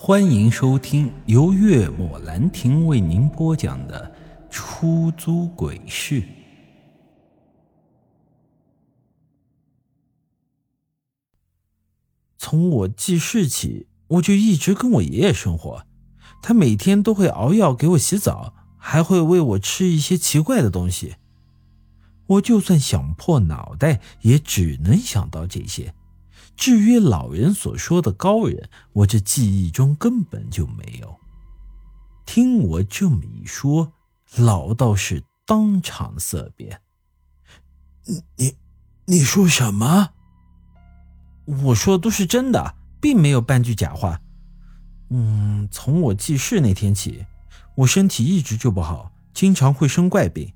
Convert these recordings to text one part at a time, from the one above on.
欢迎收听由月末兰亭为您播讲的《出租鬼市》。从我记事起，我就一直跟我爷爷生活。他每天都会熬药给我洗澡，还会喂我吃一些奇怪的东西。我就算想破脑袋，也只能想到这些。至于老人所说的高人，我这记忆中根本就没有。听我这么一说，老道士当场色变。你，你说什么？我说的都是真的，并没有半句假话。嗯，从我记事那天起，我身体一直就不好，经常会生怪病。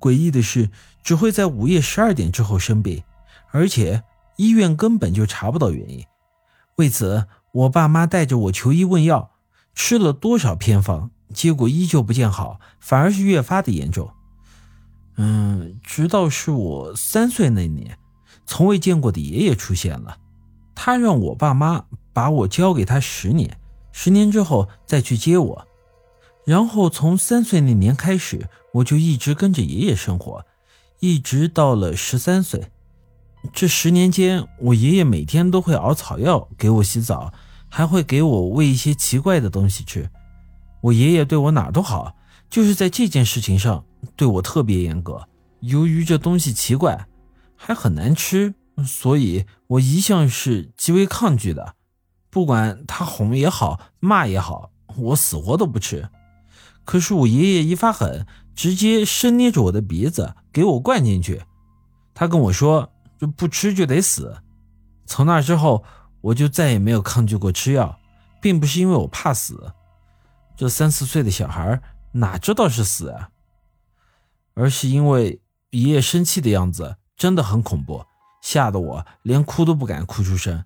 诡异的是，只会在午夜十二点之后生病，而且。医院根本就查不到原因，为此，我爸妈带着我求医问药，吃了多少偏方，结果依旧不见好，反而是越发的严重。嗯，直到是我三岁那年，从未见过的爷爷出现了，他让我爸妈把我交给他十年，十年之后再去接我。然后从三岁那年开始，我就一直跟着爷爷生活，一直到了十三岁。这十年间，我爷爷每天都会熬草药给我洗澡，还会给我喂一些奇怪的东西吃。我爷爷对我哪都好，就是在这件事情上对我特别严格。由于这东西奇怪，还很难吃，所以我一向是极为抗拒的。不管他哄也好，骂也好，我死活都不吃。可是我爷爷一发狠，直接伸捏着我的鼻子给我灌进去。他跟我说。不吃就得死。从那之后，我就再也没有抗拒过吃药，并不是因为我怕死，这三四岁的小孩哪知道是死啊，而是因为爷爷生气的样子真的很恐怖，吓得我连哭都不敢哭出声。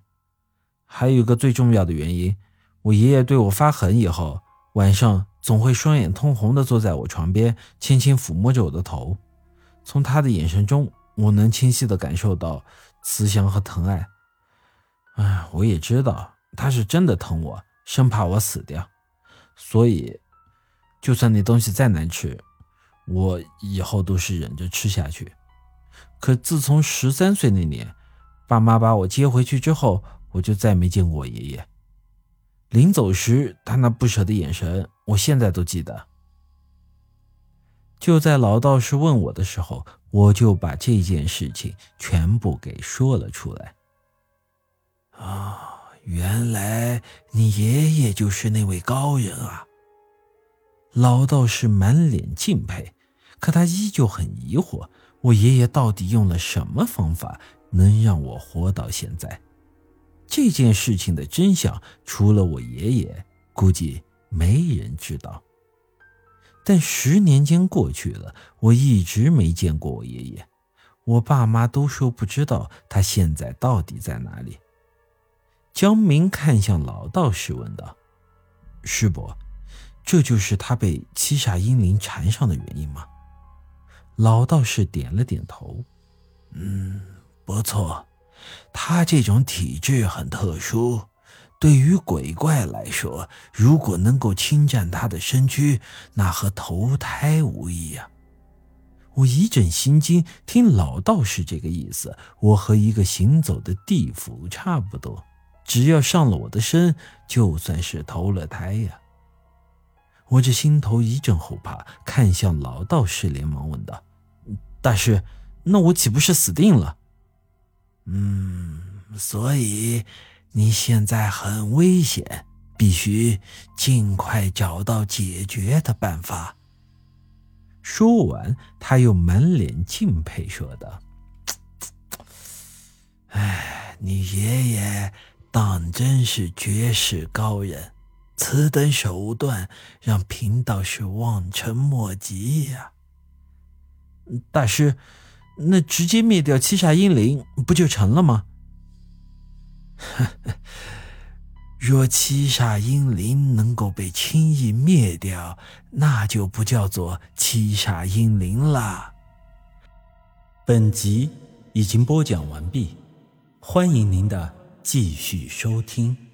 还有一个最重要的原因，我爷爷对我发狠以后，晚上总会双眼通红的坐在我床边，轻轻抚摸着我的头，从他的眼神中。我能清晰的感受到慈祥和疼爱，哎，我也知道他是真的疼我，生怕我死掉，所以就算那东西再难吃，我以后都是忍着吃下去。可自从十三岁那年，爸妈把我接回去之后，我就再没见过我爷爷。临走时，他那不舍的眼神，我现在都记得。就在老道士问我的时候，我就把这件事情全部给说了出来。啊，原来你爷爷就是那位高人啊！老道士满脸敬佩，可他依旧很疑惑：我爷爷到底用了什么方法，能让我活到现在？这件事情的真相，除了我爷爷，估计没人知道。但十年间过去了，我一直没见过我爷爷，我爸妈都说不知道他现在到底在哪里。江明看向老道士问道：“师伯，这就是他被七煞阴灵缠上的原因吗？”老道士点了点头：“嗯，不错，他这种体质很特殊。”对于鬼怪来说，如果能够侵占他的身躯，那和投胎无异呀。我一阵心惊，听老道士这个意思，我和一个行走的地府差不多，只要上了我的身，就算是投了胎呀。我这心头一阵后怕，看向老道士，连忙问道：“大师，那我岂不是死定了？”嗯，所以。你现在很危险，必须尽快找到解决的办法。说完，他又满脸敬佩说道：“哎，你爷爷当真是绝世高人，此等手段让贫道是望尘莫及呀。”大师，那直接灭掉七煞阴灵不就成了吗？若七煞阴灵能够被轻易灭掉，那就不叫做七煞阴灵了。本集已经播讲完毕，欢迎您的继续收听。